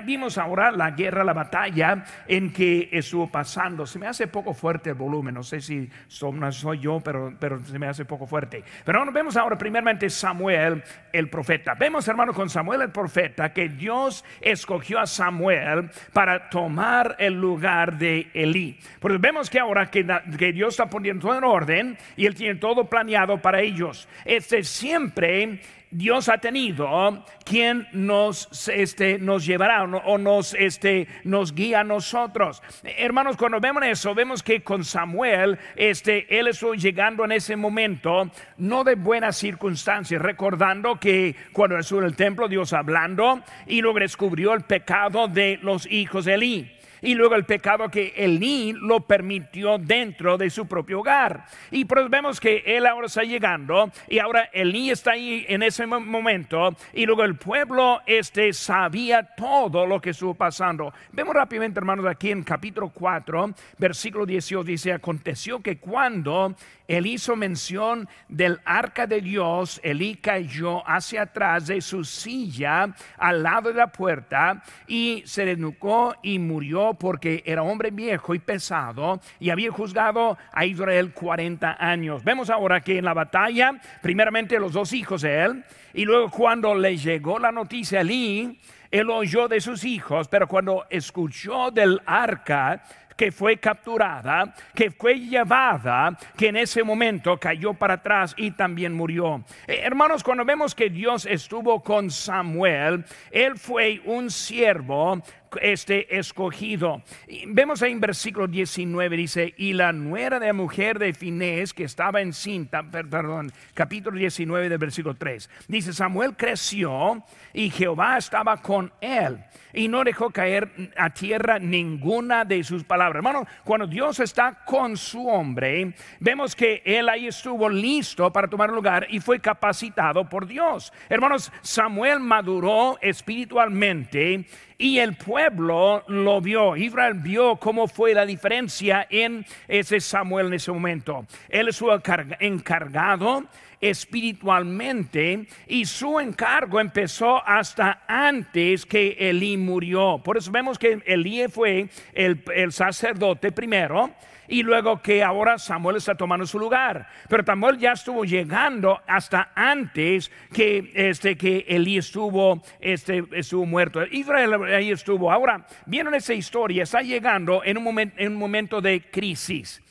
Vimos ahora la guerra, la batalla en que estuvo pasando. Se me hace poco fuerte el volumen, no sé si soy yo, pero, pero se me hace poco fuerte. Pero vemos ahora primeramente Samuel, el profeta. Vemos, hermano, con Samuel el profeta, que Dios escogió a Samuel para tomar el lugar de Elí. Porque vemos que ahora que, que Dios está poniendo todo en orden y Él tiene todo planeado para ellos. Este siempre Dios ha tenido quien nos, este, nos llevará o nos, este, nos guía a nosotros. Hermanos, cuando vemos eso, vemos que con Samuel, este, él estuvo llegando en ese momento, no de buenas circunstancias, recordando que cuando estuvo en el templo, Dios hablando y luego descubrió el pecado de los hijos de Elí y luego el pecado que Elí lo permitió dentro de su propio hogar. Y pues vemos que él ahora está llegando y ahora Elí está ahí en ese momento y luego el pueblo este sabía todo lo que estuvo pasando. Vemos rápidamente, hermanos, aquí en capítulo 4, versículo 18 dice, aconteció que cuando él hizo mención del arca de Dios, Elí cayó hacia atrás de su silla al lado de la puerta y se desnucó y murió porque era hombre viejo y pesado y había juzgado a Israel 40 años. Vemos ahora que en la batalla, primeramente los dos hijos de él, y luego cuando le llegó la noticia a Elí, él oyó de sus hijos, pero cuando escuchó del arca, que fue capturada, que fue llevada, que en ese momento cayó para atrás y también murió. Eh, hermanos, cuando vemos que Dios estuvo con Samuel, él fue un siervo este escogido. vemos ahí en versículo 19, dice, y la nuera de la mujer de Finés que estaba encinta, perdón, capítulo 19 del versículo 3, dice, Samuel creció y Jehová estaba con él y no dejó caer a tierra ninguna de sus palabras. Hermano, cuando Dios está con su hombre, vemos que él ahí estuvo listo para tomar lugar y fue capacitado por Dios. Hermanos, Samuel maduró espiritualmente y el pueblo lo vio. Israel vio cómo fue la diferencia en ese Samuel en ese momento. Él estuvo encargado espiritualmente y su encargo empezó hasta antes que Elí murió. Por eso vemos que Elí fue el, sacerdote primero y luego que ahora Samuel está tomando su lugar. Pero Samuel ya estuvo llegando hasta antes que, este, que estuvo, este, estuvo muerto. Israel ahí estuvo. Ahora, vieron esa historia, está llegando en un, en un momento de crisis.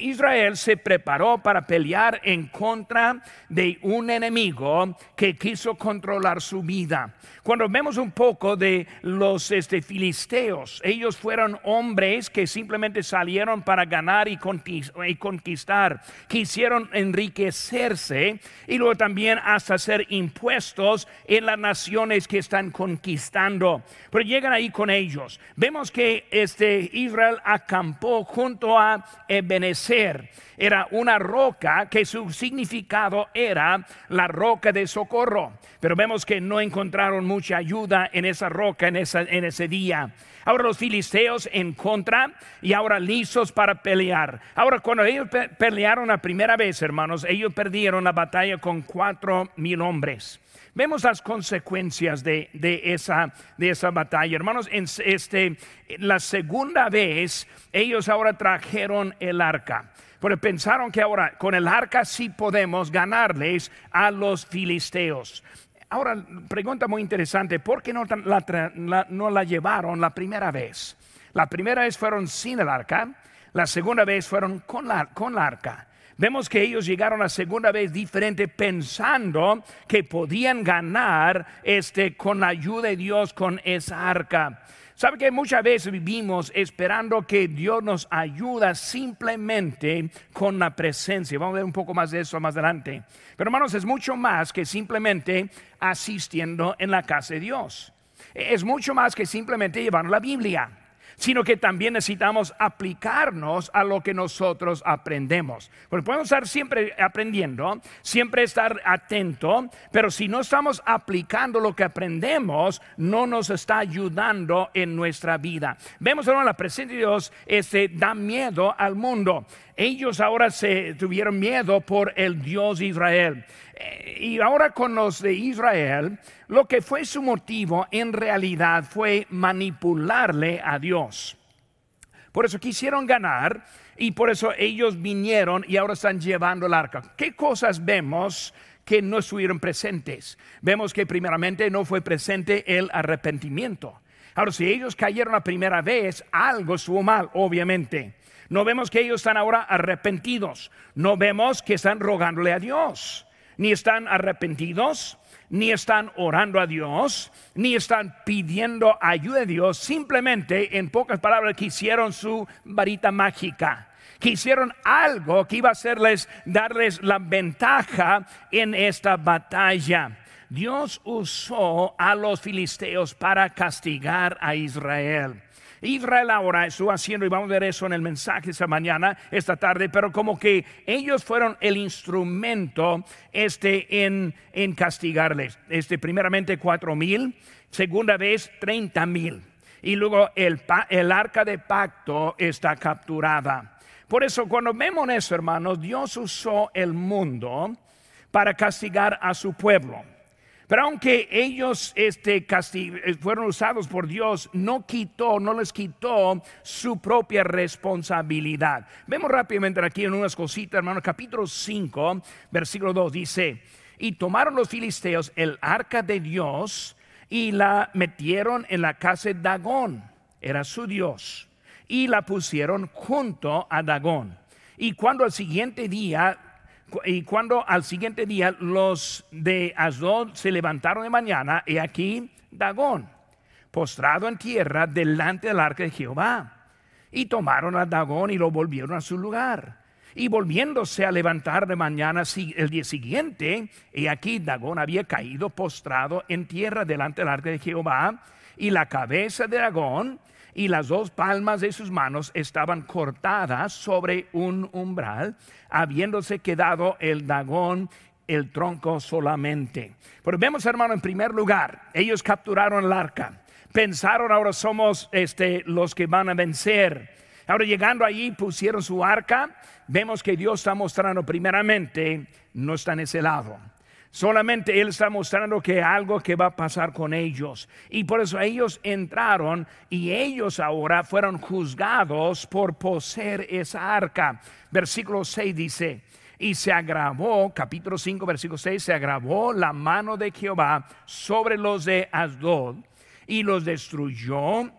Israel se preparó para pelear en contra de un enemigo que quiso controlar su vida. Cuando vemos un poco de los este, filisteos, ellos fueron hombres que simplemente salieron para ganar y conquistar, quisieron enriquecerse y luego también hasta hacer impuestos en las naciones que están conquistando. Pero llegan ahí con ellos. Vemos que este Israel acampó junto a Era una roca que su significado era la roca de socorro. Pero vemos que no encontraron mucha ayuda en esa roca en, en ese día. Ahora los filisteos en contra y ahora listos para pelear. Ahora cuando ellos pelearon la primera vez, hermanos, ellos perdieron la batalla con cuatro mil hombres. Vemos las consecuencias de, esa, de esa batalla. Hermanos, este, la segunda vez ellos ahora trajeron el arca. Porque pensaron que ahora con el arca sí podemos ganarles a los filisteos. Ahora, pregunta muy interesante, ¿por qué no la, no la llevaron la primera vez? La primera vez fueron sin el arca, la segunda vez fueron con la, con la arca. Vemos que ellos llegaron la segunda vez diferente pensando que podían ganar este con la ayuda de Dios con esa arca. Sabe que muchas veces vivimos esperando que Dios nos ayuda simplemente con la presencia. Vamos a ver un poco más de eso más adelante. Pero hermanos, es mucho más que simplemente asistiendo en la casa de Dios. Es mucho más que simplemente llevando la Biblia sino que también necesitamos aplicarnos a lo que nosotros aprendemos. Porque podemos estar siempre aprendiendo, siempre estar atento, pero si no estamos aplicando lo que aprendemos, no nos está ayudando en nuestra vida. Vemos ahora la presencia de Dios, este, da miedo al mundo. Ellos ahora se tuvieron miedo por el Dios Israel. Eh, y ahora con los de Israel, lo que fue su motivo en realidad fue manipularle a Dios. Por eso quisieron ganar y por eso ellos vinieron y ahora están llevando el arca. ¿Qué cosas vemos que no estuvieron presentes? Vemos que primeramente no fue presente el arrepentimiento. Ahora, si ellos cayeron la primera vez, algo estuvo mal, obviamente. No vemos que ellos están ahora arrepentidos. No vemos que están rogándole a Dios. Ni están arrepentidos, ni están orando a Dios, ni están pidiendo ayuda a Dios. Simplemente, en pocas palabras, quisieron su varita mágica. Quisieron algo que iba a hacerles, darles la ventaja en esta batalla. Dios usó a los filisteos para castigar a Israel. Israel ahora estuvo haciendo, y vamos a ver eso en el mensaje esta mañana, esta tarde, pero como que ellos fueron el instrumento este, en, en castigarles. Este, primeramente cuatro mil, segunda vez treinta mil. Y luego el, el arca de pacto está capturada. Por eso cuando vemos eso, hermanos, Dios usó el mundo para castigar a su pueblo. Pero aunque ellos este, eh, fueron usados por Dios, no quitó, no les quitó su propia responsabilidad. Vemos rápidamente aquí en unas cositas, hermano, capítulo 5, versículo 2 dice, y tomaron los filisteos el arca de Dios y la metieron en la casa de Dagón, era su Dios, y la pusieron junto a Dagón. Y cuando al siguiente día y cuando al siguiente día los de Asdod se levantaron de mañana, y aquí Dagón, postrado en tierra delante del arca de Jehová. Y tomaron a Dagón y lo volvieron a su lugar. Y volviéndose a levantar de mañana el día siguiente, y aquí Dagón había caído postrado en tierra delante del arca de Jehová, y la cabeza de Dagón y las dos palmas de sus manos estaban cortadas sobre un umbral, habiéndose quedado el dagón el tronco solamente. Pero vemos, hermano, en primer lugar, ellos capturaron el arca. Pensaron, ahora somos este, los que van a vencer. Ahora llegando allí pusieron su arca. Vemos que Dios está mostrando primeramente, no está en ese lado. Solamente Él está mostrando que algo que va a pasar con ellos. Y por eso ellos entraron y ellos ahora fueron juzgados por poseer esa arca. Versículo 6 dice, y se agravó, capítulo 5, versículo 6, se agravó la mano de Jehová sobre los de Asdod y los destruyó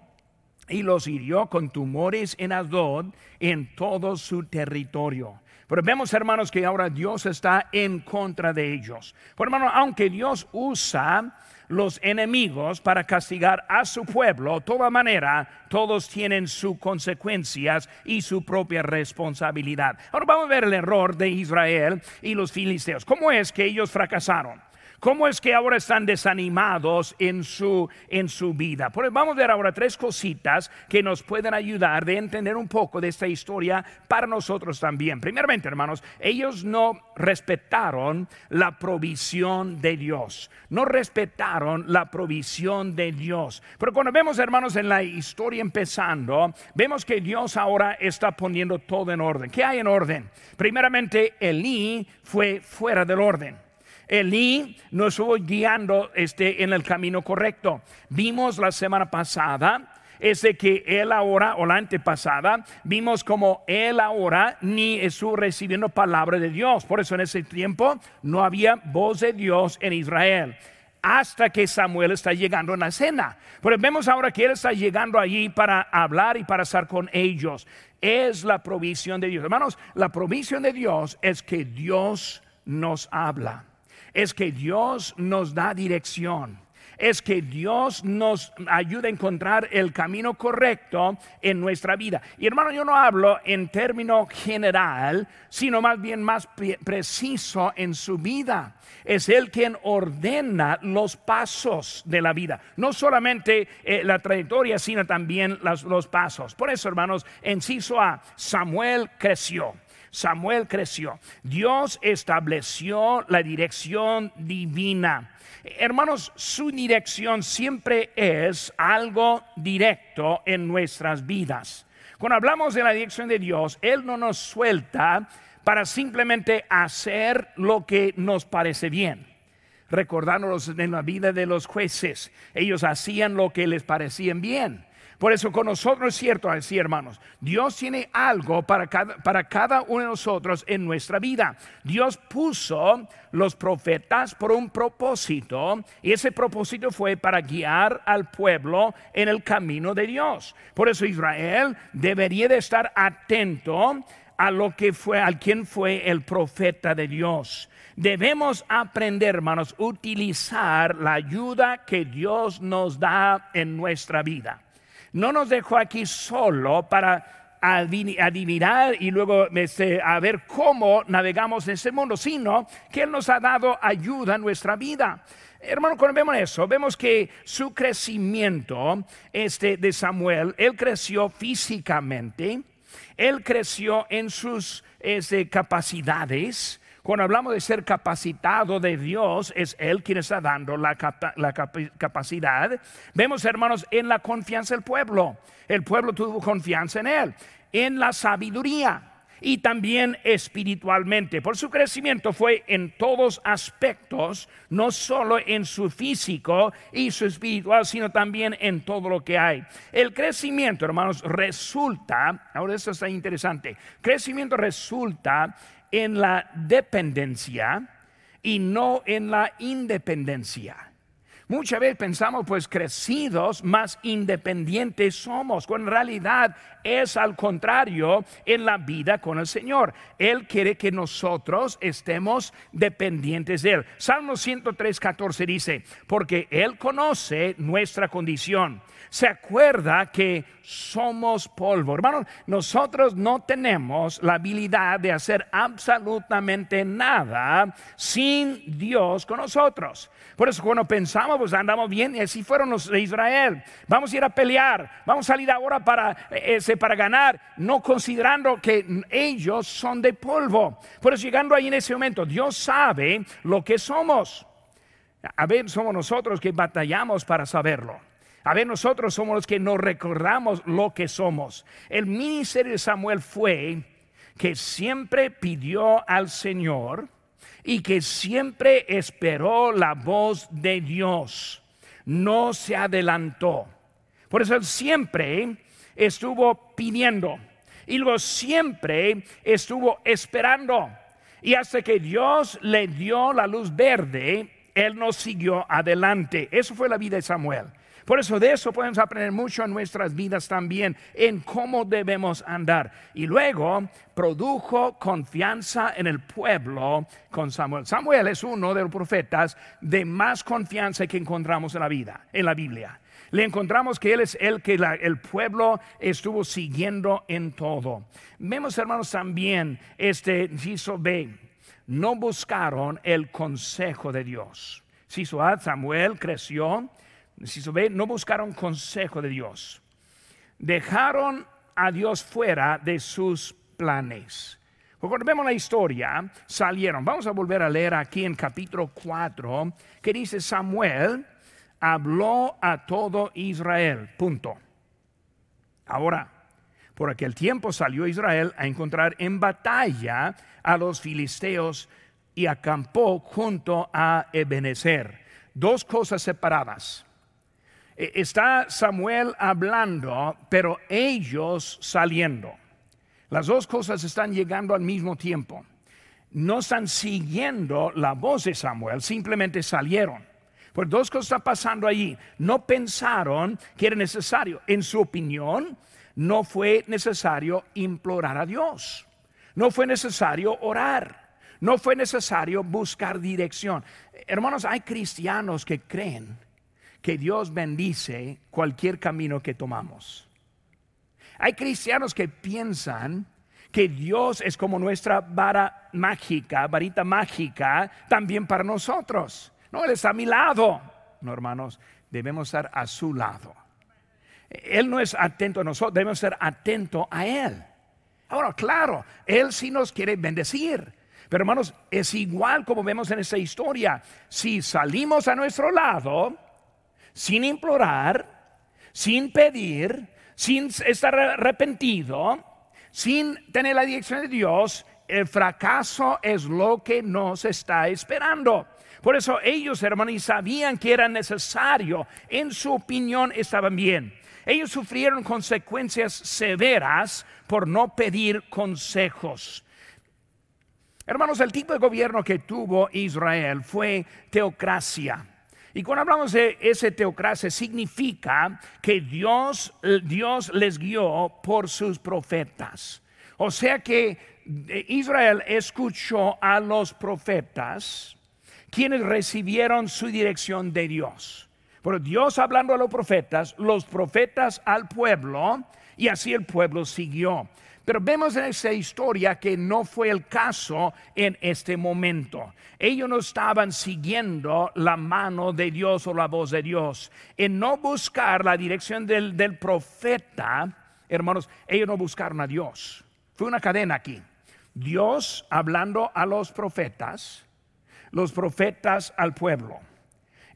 y los hirió con tumores en Asdod en todo su territorio. Pero vemos, hermanos, que ahora Dios está en contra de ellos. Por hermano, aunque Dios usa los enemigos para castigar a su pueblo, de toda manera, todos tienen sus consecuencias y su propia responsabilidad. Ahora vamos a ver el error de Israel y los filisteos. ¿Cómo es que ellos fracasaron? ¿Cómo es que ahora están desanimados en su, en su vida? Vamos a ver ahora tres cositas que nos pueden ayudar de entender un poco de esta historia para nosotros también. Primeramente, hermanos, ellos no respetaron la provisión de Dios. No respetaron la provisión de Dios. Pero cuando vemos, hermanos, en la historia empezando, vemos que Dios ahora está poniendo todo en orden. ¿Qué hay en orden? Primeramente, Elí fue fuera del orden. Elí nos estuvo guiando este, en el camino correcto. Vimos la semana pasada es de que él ahora, o la antepasada, vimos como él ahora ni estuvo recibiendo palabra de Dios. Por eso en ese tiempo no había voz de Dios en Israel. Hasta que Samuel está llegando en la cena. Pero vemos ahora que él está llegando allí para hablar y para estar con ellos. Es la provisión de Dios. Hermanos, la provisión de Dios es que Dios nos habla es que Dios nos da dirección es que Dios nos ayuda a encontrar el camino correcto en nuestra vida. Y hermano, yo no hablo en término general, sino más bien más preciso en su vida. Es Él quien ordena los pasos de la vida. No solamente eh, la trayectoria, sino también los pasos. Por eso, hermanos, en A, Samuel creció. Samuel creció. Dios estableció la dirección divina. Hermanos, su dirección siempre es algo directo en nuestras vidas. Cuando hablamos de la dirección de Dios, Él no nos suelta para simplemente hacer lo que nos parece bien. Recordándonos en la vida de los jueces, ellos hacían lo que les parecía bien. Por eso con nosotros es cierto así, hermanos. Dios tiene algo para cada, para cada uno de nosotros en nuestra vida. Dios puso los profetas por un propósito y ese propósito fue para guiar al pueblo en el camino de Dios. Por eso Israel debería de estar atento a lo que fue, al quien fue el profeta de Dios. Debemos aprender, hermanos, utilizar la ayuda que Dios nos da en nuestra vida no nos dejó aquí solo para adivinar y luego este, a ver cómo navegamos en ese mundo, sino que Él nos ha dado ayuda en nuestra vida. Hermano, cuando vemos eso, vemos que su crecimiento este, de Samuel, él creció físicamente, él creció en sus este, capacidades, cuando hablamos de ser capacitado de Dios, es Él quien está dando la, capacidad. Vemos, hermanos, en la confianza del pueblo. El pueblo tuvo confianza en Él. En la sabiduría y también espiritualmente. Por su crecimiento fue en todos aspectos, no solo en su físico y su espiritual, sino también en todo lo que hay. El crecimiento, hermanos, resulta, ahora eso está interesante, crecimiento resulta en la dependencia y no en la independencia. Muchas veces pensamos, pues crecidos, más independientes somos, cuando en realidad es al contrario en la vida con el Señor. Él quiere que nosotros estemos dependientes de Él. Salmo 103, 14 dice, porque Él conoce nuestra condición se acuerda que somos polvo. Hermanos, nosotros no tenemos la habilidad de hacer absolutamente nada sin Dios con nosotros. Por eso cuando pensamos, pues andamos bien, y así fueron los de Israel. Vamos a ir a pelear, vamos a salir ahora para, ese, para ganar, no considerando que ellos son de polvo. Por eso llegando ahí en ese momento, Dios sabe lo que somos. A ver, somos nosotros que batallamos para saberlo. A ver, nosotros somos los que nos recordamos lo que somos. El ministerio de Samuel fue que siempre pidió al Señor y que siempre esperó la voz de Dios. No se adelantó. Por eso él siempre estuvo pidiendo y luego siempre estuvo esperando. Y hasta que Dios le dio la luz verde, él no siguió adelante. Eso fue la vida de Samuel. Por eso de eso podemos aprender mucho en nuestras vidas también, en cómo debemos andar. Y luego produjo confianza en el pueblo con Samuel. Samuel es uno de los profetas de más confianza que encontramos en la vida, en la Biblia. Le encontramos que él es el que el pueblo estuvo siguiendo en todo. Vemos, hermanos, también este inciso B. No buscaron el consejo de Dios. Samuel creció no buscaron consejo de Dios. Dejaron a Dios fuera de sus planes. Vemos la historia, salieron. Vamos a volver a leer aquí en capítulo 4, que dice Samuel habló a todo Israel. Punto. Ahora, por aquel tiempo salió Israel a encontrar en batalla a los filisteos y acampó junto a Ebenezer. Dos cosas separadas. E, está Samuel hablando, pero ellos saliendo. Las dos cosas están llegando al mismo tiempo. No están siguiendo la voz de Samuel, simplemente salieron. Pues dos cosas están pasando allí. No pensaron que era necesario. En su opinión, no fue necesario implorar a Dios. No fue necesario orar. No fue necesario buscar dirección. Hermanos, hay cristianos que creen que Dios bendice cualquier camino que tomamos. Hay cristianos que piensan que Dios es como nuestra vara mágica, varita mágica, también para nosotros. No, Él está a mi lado. No, hermanos, debemos estar a su lado. Él no es atento a nosotros, debemos ser atentos a Él. Ahora, claro, Él sí nos quiere bendecir. Pero hermanos, es igual como vemos en esta historia. Si salimos a nuestro lado, sin implorar, sin pedir, sin estar arrepentido, sin tener la dirección de Dios, el fracaso es lo que nos está esperando. Por eso ellos, hermanos, sabían que era necesario, en su opinión estaban bien. Ellos sufrieron consecuencias severas por no pedir consejos. Hermanos, el tipo de gobierno que tuvo Israel fue teocracia. Y cuando hablamos de esa teocracia, significa que Dios, Dios les guió por sus profetas. O sea que Israel escuchó a los profetas, quienes recibieron su dirección de Dios. Pero Dios hablando a los profetas, los profetas al pueblo, y así el pueblo siguió. Pero vemos en esa historia que no fue el caso en este momento. Ellos no estaban siguiendo la mano de Dios o la voz de Dios. En no buscar la dirección del, del profeta, hermanos, ellos no buscaron a Dios. Fue una cadena aquí. Dios hablando a los profetas, los profetas al pueblo.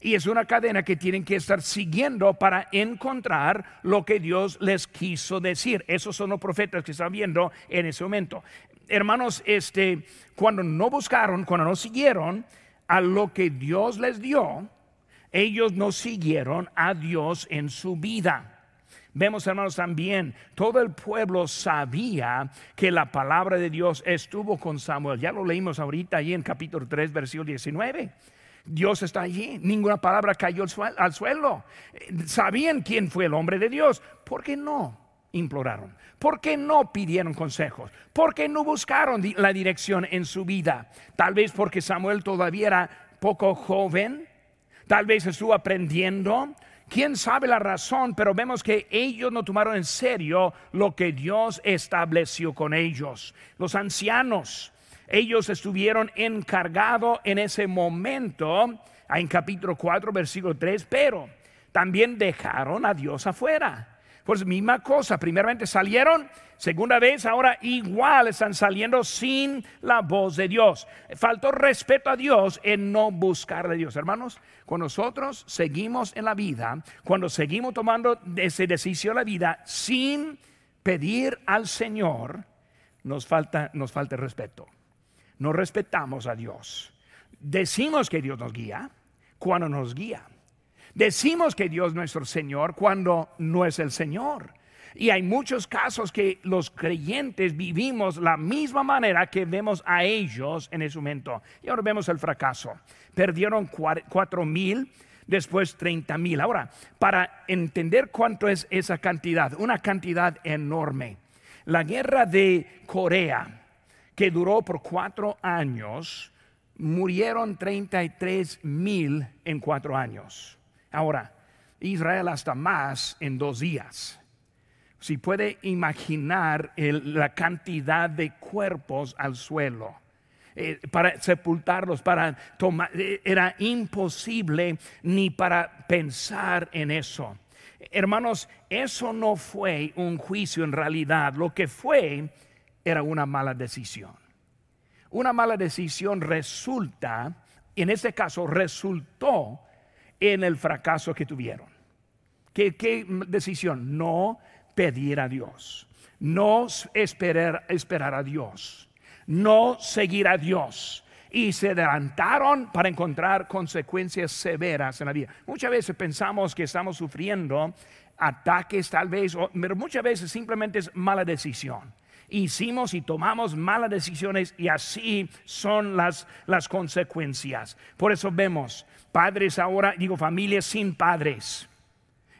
Y es una cadena que tienen que estar siguiendo para encontrar lo que Dios les quiso decir. Esos son los profetas que están viendo en ese momento. Hermanos, este, cuando no buscaron, cuando no siguieron a lo que Dios les dio, ellos no siguieron a Dios en su vida. Vemos, hermanos, también, todo el pueblo sabía que la palabra de Dios estuvo con Samuel. Ya lo leímos ahorita ahí en capítulo 3, versículo 19. Dios está allí, ninguna palabra cayó al suelo. Sabían quién fue el hombre de Dios. ¿Por qué no imploraron? ¿Por qué no pidieron consejos? ¿Por qué no buscaron la dirección en su vida? Tal vez porque Samuel todavía era poco joven, tal vez estuvo aprendiendo, quién sabe la razón, pero vemos que ellos no tomaron en serio lo que Dios estableció con ellos. Los ancianos, ellos estuvieron encargados en ese momento, en capítulo 4, versículo 3, pero también dejaron a Dios afuera. Pues misma cosa, primeramente salieron, segunda vez, ahora igual están saliendo sin la voz de Dios. Faltó respeto a Dios en no buscar a Dios. Hermanos, cuando nosotros seguimos en la vida, cuando seguimos tomando esa decisión la vida sin pedir al Señor, nos falta, nos falta respeto. No respetamos a Dios. Decimos que Dios nos guía cuando nos guía Decimos que Dios es nuestro Señor cuando no es el Señor. Y hay muchos casos que los creyentes vivimos la misma manera que vemos a ellos en ese momento. Y ahora vemos el fracaso. Perdieron cuatro mil, después treinta mil. Ahora, para entender cuánto es esa cantidad, una cantidad enorme. La guerra de Corea, que duró por cuatro años, murieron 33 mil en cuatro años. Ahora, Israel hasta más en dos días. Si puede imaginar la cantidad de cuerpos al suelo. Eh, para sepultarlos, para tomar, eh, era imposible ni para pensar en eso. Hermanos, eso no fue un juicio en realidad, lo que fue era una mala decisión. Una mala decisión resulta, en este caso resultó en el fracaso que tuvieron. ¿Qué, decisión? No pedir a Dios, no esperar, esperar a Dios, no seguir a Dios. Y se adelantaron para encontrar consecuencias severas en la vida. Muchas veces pensamos que estamos sufriendo ataques tal vez, pero muchas veces simplemente es mala decisión hicimos y tomamos malas decisiones y así son las, las consecuencias. Por eso vemos padres ahora, digo familias sin padres,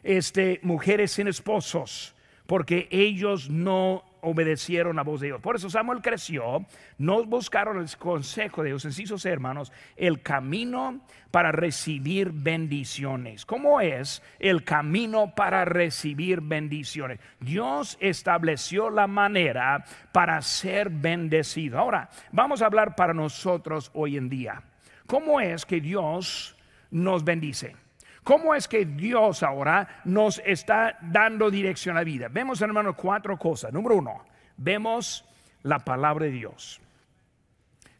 este, mujeres sin esposos, porque ellos no obedecieron la voz de Dios. Por eso Samuel creció, no buscaron el consejo de Dios, sencillos hermanos, el camino para recibir bendiciones. ¿Cómo es el camino para recibir bendiciones? Dios estableció la manera para ser bendecido. Ahora, vamos a hablar para nosotros hoy en día. ¿Cómo es que Dios nos bendice? ¿Cómo es que Dios ahora nos está dando dirección a la vida? Vemos, hermano, cuatro cosas. Número uno, vemos la palabra de Dios.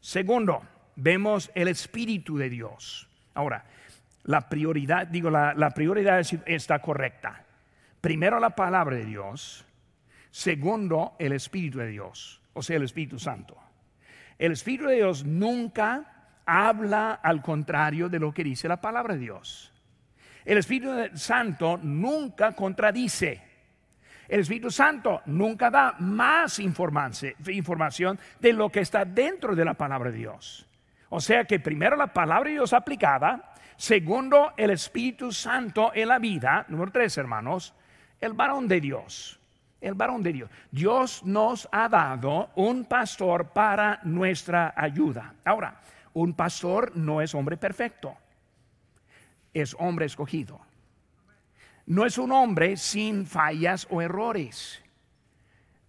Segundo, vemos el Espíritu de Dios. Ahora, la prioridad, digo, la, prioridad está correcta. primero la palabra de Dios, segundo el Espíritu de Dios, o sea, el Espíritu Santo. El Espíritu de Dios nunca habla al contrario de lo que dice la palabra de Dios. El Espíritu Santo nunca contradice. El Espíritu Santo nunca da más información de lo que está dentro de la palabra de Dios. O sea que primero la palabra de Dios aplicada, segundo el Espíritu Santo en la vida, número tres hermanos, el varón de Dios. El varón de Dios. Dios nos ha dado un pastor para nuestra ayuda. Ahora, un pastor no es hombre perfecto, es hombre escogido. No es un hombre sin fallas o errores,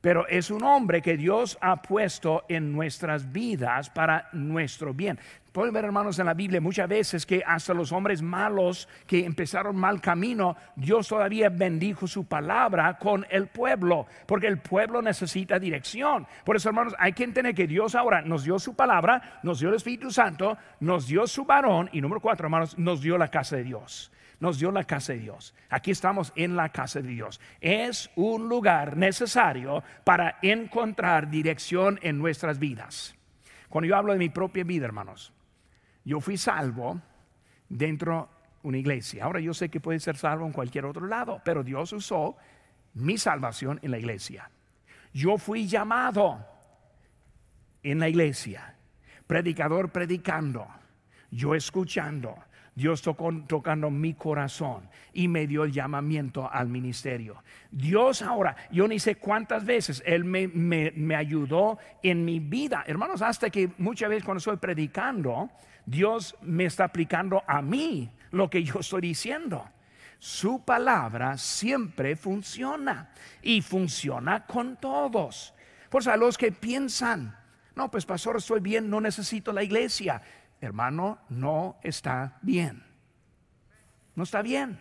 pero es un hombre que Dios ha puesto en nuestras vidas para nuestro bien. Pueden ver, hermanos, en la Biblia muchas veces que hasta los hombres malos que empezaron mal camino, Dios todavía bendijo su palabra con el pueblo, porque el pueblo necesita dirección. Por eso, hermanos, hay que entender que Dios ahora nos dio su palabra, nos dio el Espíritu Santo, nos dio su varón y número cuatro, hermanos, nos dio la casa de Dios nos dio la casa de Dios. Aquí estamos en la casa de Dios. Es un lugar necesario para encontrar dirección en nuestras vidas. Cuando yo hablo de mi propia vida, hermanos, yo fui salvo dentro de una iglesia. Ahora yo sé que puede ser salvo en cualquier otro lado, pero Dios usó mi salvación en la iglesia. Yo fui llamado en la iglesia, predicador predicando, yo escuchando, Dios tocó, tocando mi corazón y me dio el llamamiento al ministerio. Dios ahora, yo ni sé cuántas veces Él me, me ayudó en mi vida. Hermanos, hasta que muchas veces cuando estoy predicando, Dios me está aplicando a mí lo que yo estoy diciendo. Su palabra siempre funciona y funciona con todos. Pues a los que piensan, no, pues pastor, estoy bien, no necesito la iglesia hermano, no está bien. No está bien.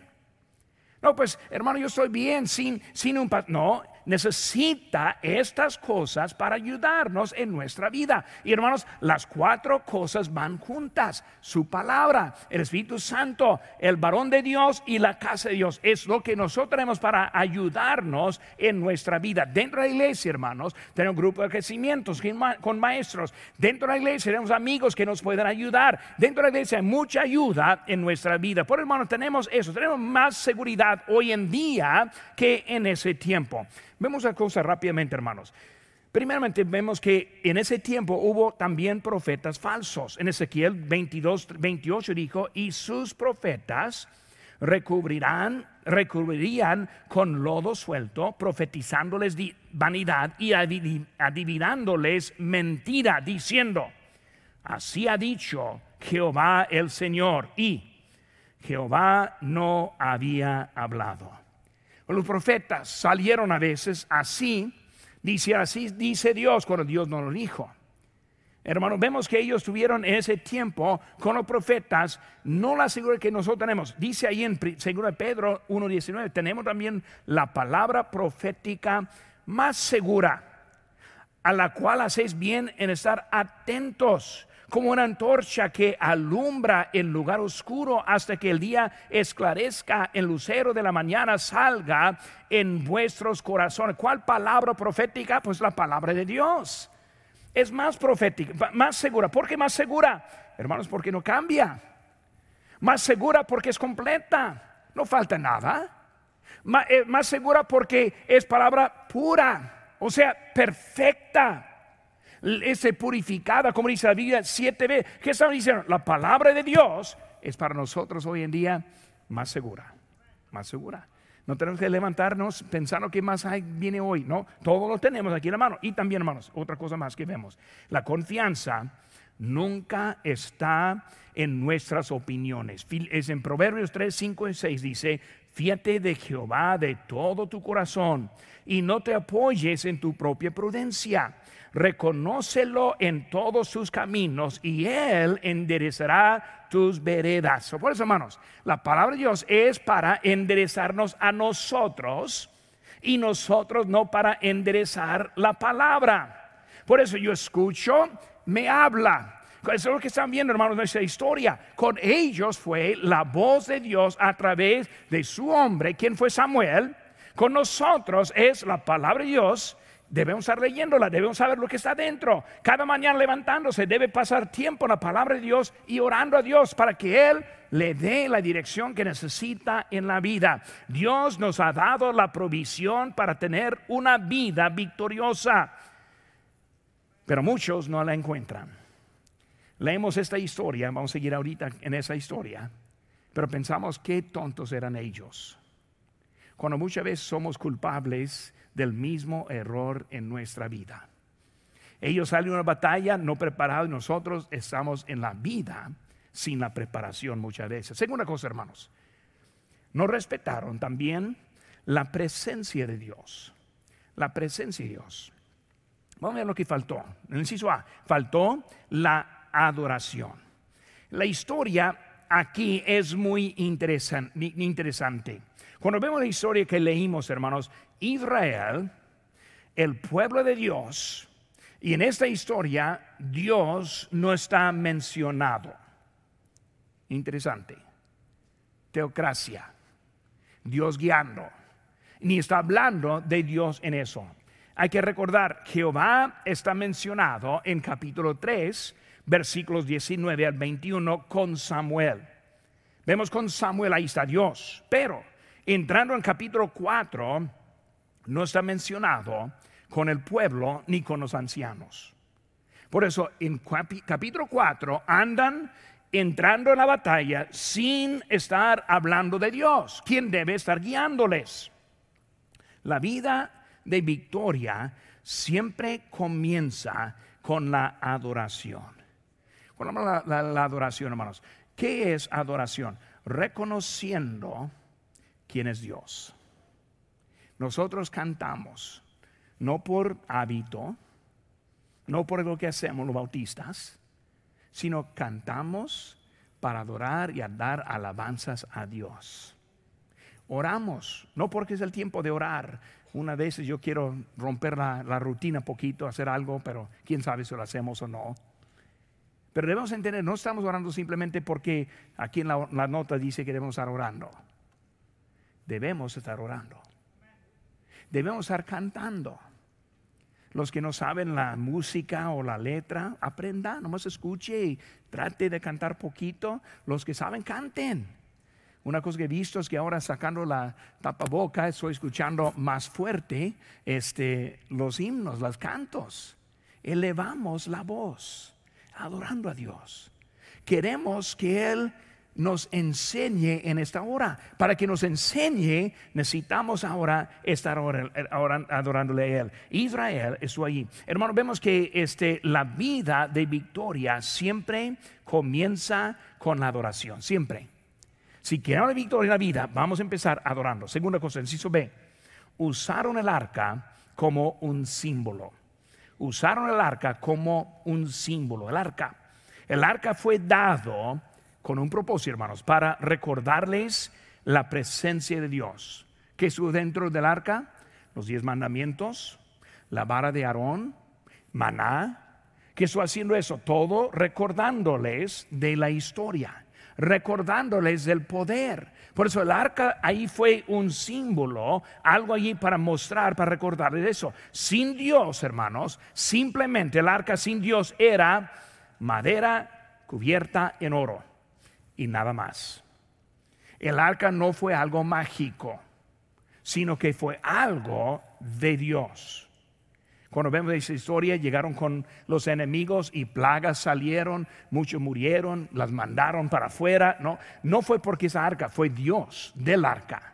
No, pues hermano, yo estoy bien sin, sin un... No, necesita estas cosas para ayudarnos en nuestra vida. Y hermanos, las cuatro cosas van juntas. Su palabra, el Espíritu Santo, el varón de Dios y la casa de Dios. Es lo que nosotros tenemos para ayudarnos en nuestra vida. Dentro de la iglesia, hermanos, tenemos un grupo de crecimientos con maestros. Dentro de la iglesia tenemos amigos que nos pueden ayudar. Dentro de la iglesia hay mucha ayuda en nuestra vida. Por hermanos, tenemos eso. Tenemos más seguridad hoy en día que en ese tiempo. Vemos la cosa rápidamente, hermanos. Primeramente vemos que en ese tiempo hubo también profetas falsos. En Ezequiel 22, 28 dijo, y sus profetas recubrirán, recubrirían con lodo suelto, profetizándoles vanidad y adivinándoles mentira, diciendo, así ha dicho Jehová el Señor. Y Jehová no había hablado. Los profetas salieron a veces así, dice así, dice Dios cuando Dios no lo dijo. Hermanos, vemos que ellos tuvieron ese tiempo con los profetas, no la seguridad que nosotros tenemos. Dice ahí en 2 Pedro 1.19, tenemos también la palabra profética más segura, a la cual hacéis bien en estar atentos como una antorcha que alumbra el lugar oscuro hasta que el día esclarezca, el lucero de la mañana salga en vuestros corazones. ¿Cuál palabra profética? Pues la palabra de Dios. Es más profética, más segura. ¿Por qué más segura? Hermanos, porque no cambia. Más segura porque es completa. No falta nada. Eh, más segura porque es palabra pura. O sea, perfecta ese purificada, como dice la Biblia, siete veces. ¿Qué están diciendo? La palabra de Dios es para nosotros hoy en día más segura, más segura. No tenemos que levantarnos pensando que más hay, viene hoy, no, todo lo tenemos aquí en la mano. Y también, hermanos, otra cosa más que vemos, la confianza nunca está en nuestras opiniones. Es en Proverbios 3, 5 y 6 dice, fíate de Jehová de todo tu corazón y no te apoyes en tu propia prudencia reconócelo en todos sus caminos y Él enderezará tus veredas. Por eso, hermanos, la palabra de Dios es para enderezarnos a nosotros y nosotros no para enderezar la palabra. Por eso yo escucho, me habla. Eso es lo que están viendo, hermanos, nuestra historia. Con ellos fue la voz de Dios a través de su hombre, quien fue Samuel Con nosotros es la palabra de Dios. Debemos estar leyéndola, debemos saber lo que está dentro. Cada mañana levantándose, debe pasar tiempo en la palabra de Dios y orando a Dios para que Él le dé la dirección que necesita en la vida. Dios nos ha dado la provisión para tener una vida victoriosa, pero muchos no la encuentran. Leemos esta historia, vamos a seguir ahorita en esa historia, pero pensamos qué tontos eran ellos. Cuando muchas veces somos culpables del mismo error en nuestra vida. Ellos salen a una batalla no preparados y nosotros estamos en la vida sin la preparación muchas veces. Segunda cosa, hermanos, no respetaron también la presencia de Dios. La presencia de Dios. Vamos a ver lo que faltó. En el inciso A, faltó la adoración. La historia aquí es muy interesante. Cuando vemos la historia que leímos, hermanos, Israel, el pueblo de Dios, y en esta historia Dios no está mencionado. Interesante. Teocracia. Dios guiando. Ni está hablando de Dios en eso. Hay que recordar, Jehová está mencionado en capítulo 3, versículos 19 al 21 con Samuel. Vemos con Samuel, ahí está Dios. Pero entrando en capítulo 4, no está mencionado con el pueblo ni con los ancianos. Por eso en capítulo 4 andan entrando en la batalla sin estar hablando de Dios, quien debe estar guiándoles. La vida de victoria siempre comienza con la adoración. Hablamos de la, adoración, hermanos, ¿qué es adoración? Reconociendo quién es Dios. Nosotros cantamos, no por hábito, no por lo que hacemos los bautistas, sino cantamos para adorar y dar alabanzas a Dios. Oramos, no porque es el tiempo de orar. Una vez yo quiero romper la, rutina un poquito, hacer algo, pero quién sabe si lo hacemos o no. Pero debemos entender, no estamos orando simplemente porque aquí en la, nota dice que debemos estar orando. Debemos estar orando. Debemos estar cantando. Los que no saben la música o la letra, aprendan, nomás escuche y trate de cantar poquito. Los que saben, canten. Una cosa que he visto es que ahora sacando la tapaboca estoy escuchando más fuerte este, los himnos, los cantos. Elevamos la voz, adorando a Dios. Queremos que Él nos enseñe en esta hora. Para que nos enseñe, necesitamos ahora estar adorándole a Él. Israel estuvo allí. Hermano, vemos que este, la vida de victoria siempre comienza con la adoración. Siempre. Si queremos la victoria en la vida, vamos a empezar adorando. Segunda cosa, inciso B. Usaron el arca como un símbolo. Usaron el arca como un símbolo. El arca. El arca fue dado con un propósito, hermanos, para recordarles la presencia de Dios. que estuvo dentro del arca? Los diez mandamientos, la vara de Aarón, maná. que estuvo haciendo eso? Todo recordándoles de la historia, recordándoles del poder. Por eso el arca ahí fue un símbolo, algo allí para mostrar, para recordarles eso. Sin Dios, hermanos, simplemente el arca sin Dios era madera cubierta en oro y nada más. El arca no fue algo mágico, sino que fue algo de Dios. Cuando vemos esa historia, llegaron con los enemigos y plagas salieron, muchos murieron, las mandaron para afuera. No, no fue porque esa arca, fue Dios del arca.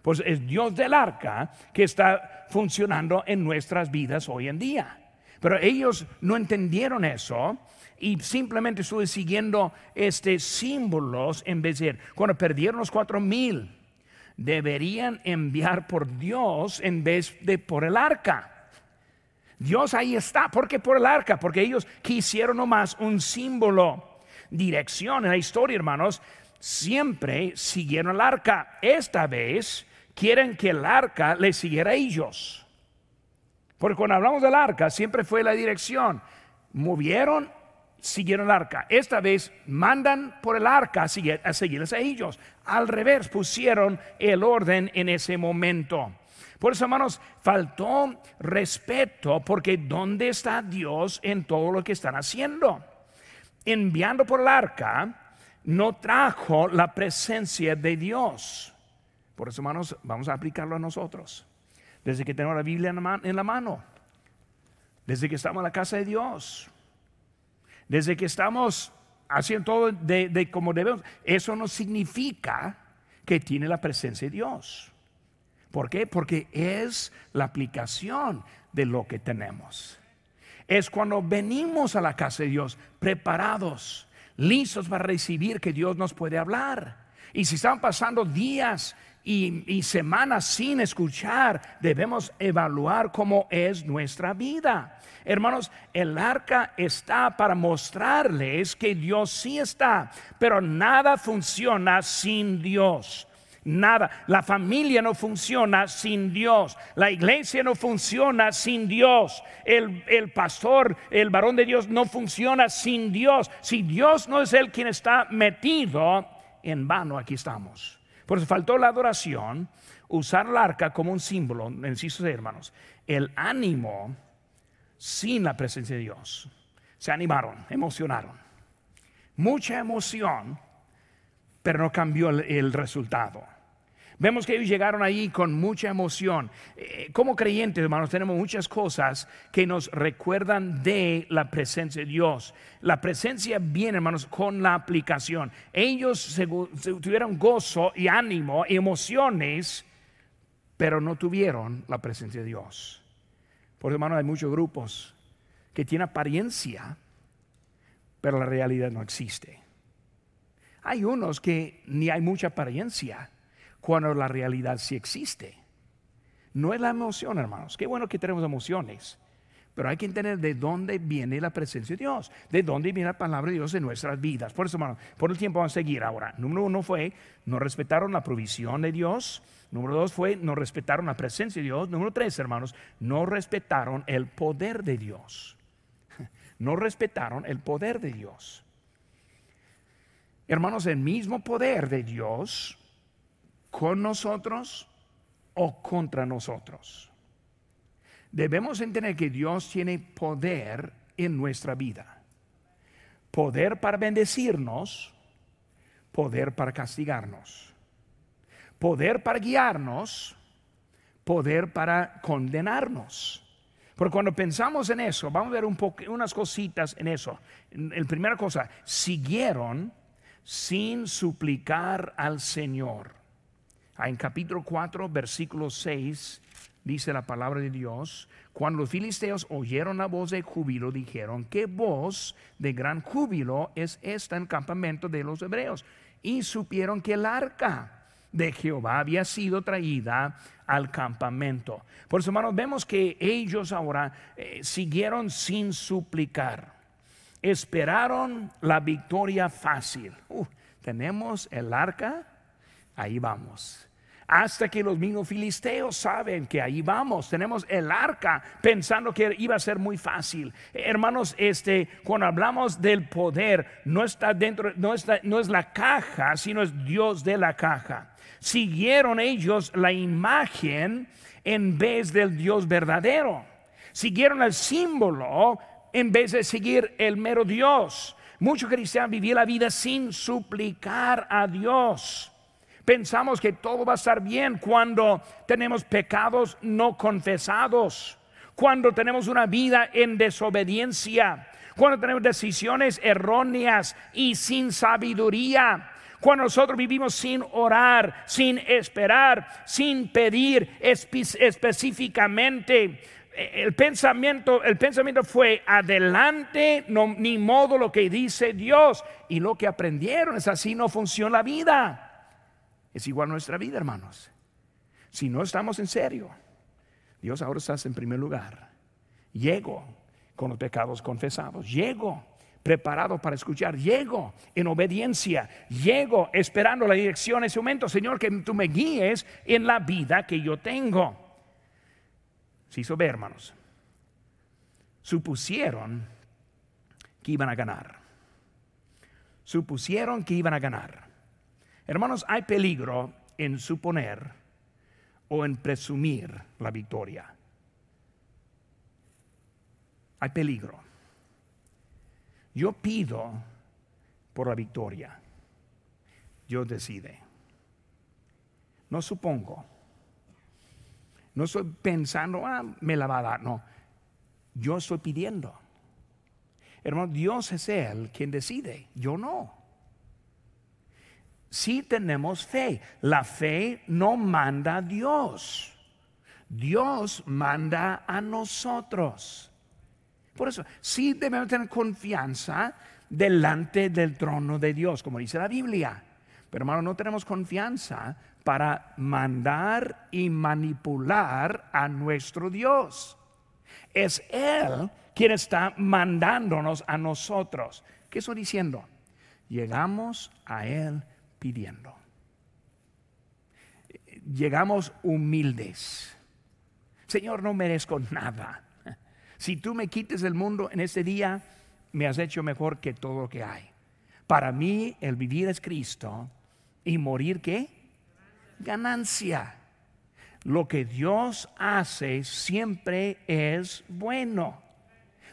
Pues es Dios del arca que está funcionando en nuestras vidas hoy en día. Pero ellos no entendieron eso y simplemente estuve siguiendo este símbolos en vez de cuando perdieron los cuatro mil deberían enviar por Dios en vez de por el arca. Dios ahí está, ¿por qué por el arca? Porque ellos quisieron nomás un símbolo, dirección en la historia, hermanos. Siempre siguieron el arca. Esta vez quieren que el arca le siguiera a ellos. Porque cuando hablamos del arca, siempre fue la dirección. Movieron siguieron el arca. Esta vez mandan por el arca a, a seguirles a ellos. Al revés, pusieron el orden en ese momento. Por eso, hermanos, faltó respeto porque ¿dónde está Dios en todo lo que están haciendo? Enviando por el arca, no trajo la presencia de Dios. Por eso, hermanos, vamos a aplicarlo a nosotros. Desde que tenemos la Biblia en la mano, desde que estamos en la casa de Dios, desde que estamos haciendo todo de, como debemos, eso no significa que tiene la presencia de Dios. ¿Por qué? Porque es la aplicación de lo que tenemos. Es cuando venimos a la casa de Dios preparados, listos para recibir que Dios nos puede hablar. Y si están pasando días y, semanas sin escuchar, debemos evaluar cómo es nuestra vida. Hermanos, el arca está para mostrarles que Dios sí está, pero nada funciona sin Dios. Nada. La familia no funciona sin Dios. La iglesia no funciona sin Dios. El, el, pastor, el varón de Dios no funciona sin Dios. Si Dios no es el quien está metido, en vano aquí estamos. Por eso faltó la adoración, usar el arca como un símbolo, necesito hermanos, el ánimo sin la presencia de Dios. Se animaron, emocionaron. Mucha emoción, pero no cambió el resultado. Vemos que ellos llegaron ahí con mucha emoción. Eh, como creyentes, hermanos, tenemos muchas cosas que nos recuerdan de la presencia de Dios. La presencia viene, hermanos, con la aplicación. Ellos tuvieron gozo y ánimo emociones, pero no tuvieron la presencia de Dios. Por eso, hermanos, hay muchos grupos que tienen apariencia, pero la realidad no existe. Hay unos que ni hay mucha apariencia cuando la realidad sí existe. No es la emoción, hermanos. Qué bueno que tenemos emociones. Pero hay que entender de dónde viene la presencia de Dios, de dónde viene la palabra de Dios en nuestras vidas. Por eso, hermano, por el tiempo vamos a seguir ahora. Número uno fue, no respetaron la provisión de Dios. Número dos fue, no respetaron la presencia de Dios. Número tres, hermanos, no respetaron el poder de Dios. No respetaron el poder de Dios. Hermanos, el mismo poder de Dios con nosotros o contra nosotros. Debemos entender que Dios tiene poder en nuestra vida. Poder para bendecirnos, poder para castigarnos. Poder para guiarnos, poder para condenarnos. Porque cuando pensamos en eso, vamos a ver un poco, unas cositas en eso. La primera cosa, siguieron sin suplicar al Señor. Ah, en capítulo 4, versículo 6, dice la palabra de Dios, cuando los filisteos oyeron la voz de júbilo, dijeron, ¿qué voz de gran júbilo es esta en campamento de los hebreos? Y supieron que el arca de Jehová había sido traída al campamento. Por eso, hermanos, vemos que ellos ahora eh, siguieron sin suplicar. Esperaron la victoria fácil. Tenemos el arca, ahí vamos hasta que los mismos filisteos saben que ahí vamos. Tenemos el arca pensando que iba a ser muy fácil. Hermanos, este, cuando hablamos del poder, no está dentro, no, está, no es la caja, sino es Dios de la caja. Siguieron ellos la imagen en vez del Dios verdadero. Siguieron el símbolo en vez de seguir el mero Dios. Muchos cristianos vivían la vida sin suplicar a Dios. Pensamos que todo va a estar bien cuando tenemos pecados no confesados, cuando tenemos una vida en desobediencia, cuando tenemos decisiones erróneas y sin sabiduría. Cuando nosotros vivimos sin orar, sin esperar, sin pedir específicamente, el pensamiento, el pensamiento fue adelante, no, ni modo lo que dice Dios. Y lo que aprendieron es así no funciona la vida. Es igual nuestra vida, hermanos. Si no estamos en serio, Dios ahora está en primer lugar. Llego con los pecados confesados. Llego preparado para escuchar. Llego en obediencia. Llego esperando la dirección en ese momento. Señor, que tú me guíes en la vida que yo tengo. Se hizo ver, hermanos. Supusieron que iban a ganar. Supusieron que iban a ganar. Hermanos, hay peligro en suponer o en presumir la victoria. Hay peligro. Yo pido por la victoria. Dios decide. No supongo. No estoy pensando, ah, me la va a dar. No. Yo estoy pidiendo. Hermano, Dios es Él quien decide. Yo no. Si tenemos fe. La fe no manda a Dios. Dios manda a nosotros. Por eso, sí debemos tener confianza delante del trono de Dios, como dice la Biblia. Pero hermano, no tenemos confianza para mandar y manipular a nuestro Dios. Es Él quien está mandándonos a nosotros. ¿Qué estoy diciendo? Llegamos a Él pidiendo. Llegamos humildes. Señor, no merezco nada. Si tú me quites del mundo en este día, me has hecho mejor que todo lo que hay. Para mí el vivir es Cristo y morir qué? Ganancia. Lo que Dios hace siempre es bueno.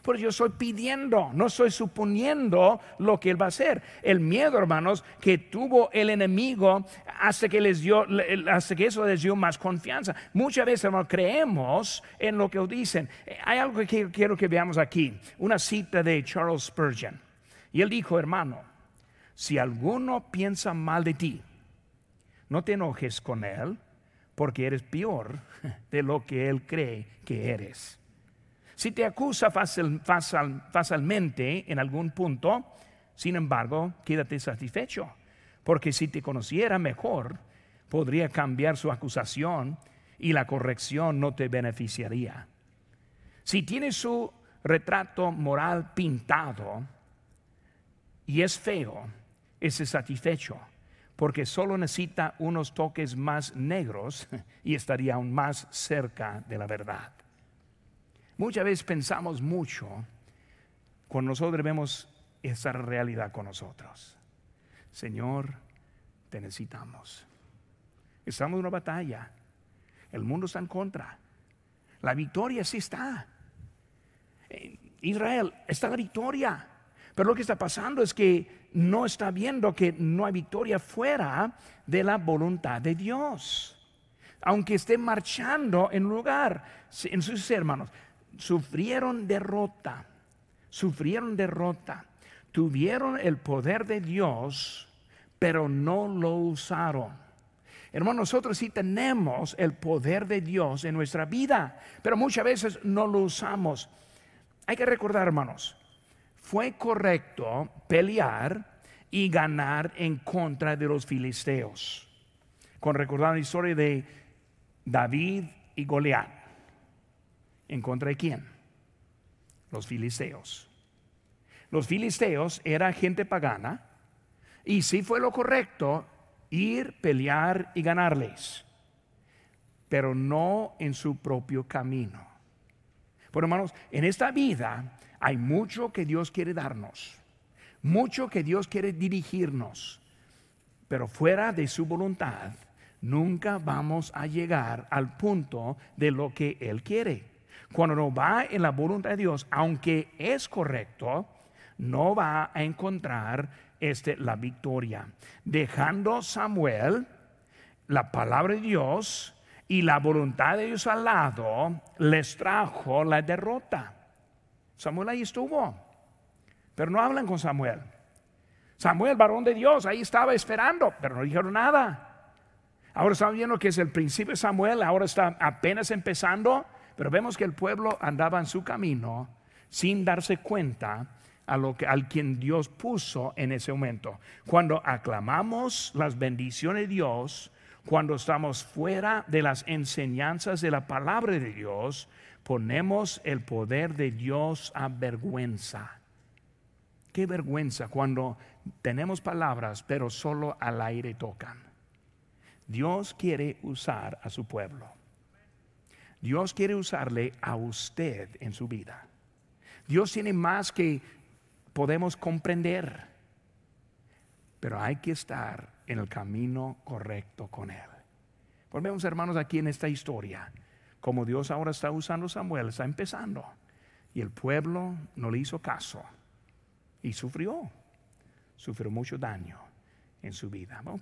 Por yo estoy pidiendo, no estoy suponiendo lo que Él va a hacer. El miedo, hermanos, que tuvo el enemigo hasta que, les dio, hasta que eso les dio más confianza. Muchas veces, hermanos, creemos en lo que dicen. Hay algo que quiero que veamos aquí. Una cita de Charles Spurgeon. Y él dijo, hermano, si alguno piensa mal de ti, no te enojes con él porque eres peor de lo que él cree que eres. Si te acusa fácilmente en algún punto, sin embargo, quédate satisfecho, porque si te conociera mejor, podría cambiar su acusación y la corrección no te beneficiaría. Si tiene su retrato moral pintado y es feo, es satisfecho, porque solo necesita unos toques más negros y estaría aún más cerca de la verdad. Muchas veces pensamos mucho cuando nosotros debemos esa realidad con nosotros. Señor, te necesitamos. Estamos en una batalla. El mundo está en contra. La victoria sí está. Israel está la victoria. Pero lo que está pasando es que no está viendo que no hay victoria fuera de la voluntad de Dios. Aunque esté marchando en lugar, en sus hermanos, sufrieron derrota, sufrieron derrota, tuvieron el poder de Dios, pero no lo usaron. Hermanos, nosotros sí tenemos el poder de Dios en nuestra vida, pero muchas veces no lo usamos. Hay que recordar, hermanos, fue correcto pelear y ganar en contra de los filisteos. Con recordar la historia de David y Goliat. ¿En contra de quién? Los filisteos. Los filisteos era gente pagana y sí fue lo correcto ir, pelear y ganarles, pero no en su propio camino. Por hermanos, en esta vida hay mucho que Dios quiere darnos, mucho que Dios quiere dirigirnos, pero fuera de su voluntad nunca vamos a llegar al punto de lo que Él quiere. Cuando no va en la voluntad de Dios, aunque es correcto, no va a encontrar este, la victoria. Dejando Samuel la palabra de Dios y la voluntad de Dios al lado, les trajo la derrota. Samuel ahí estuvo, pero no hablan con Samuel. Samuel, varón de Dios, ahí estaba esperando, pero no dijeron nada. Ahora estamos viendo que es el principio de Samuel, ahora está apenas empezando pero vemos que el pueblo andaba en su camino sin darse cuenta a lo que al quien Dios puso en ese momento. Cuando aclamamos las bendiciones de Dios, cuando estamos fuera de las enseñanzas de la palabra de Dios, ponemos el poder de Dios a vergüenza. Qué vergüenza cuando tenemos palabras, pero solo al aire tocan. Dios quiere usar a su pueblo. Dios quiere usarle a usted en su vida. Dios tiene más que podemos comprender, pero hay que estar en el camino correcto con Él. Volvemos hermanos aquí en esta historia, como Dios ahora está usando Samuel, está empezando, y el pueblo no le hizo caso y sufrió, sufrió mucho daño en su vida. Vamos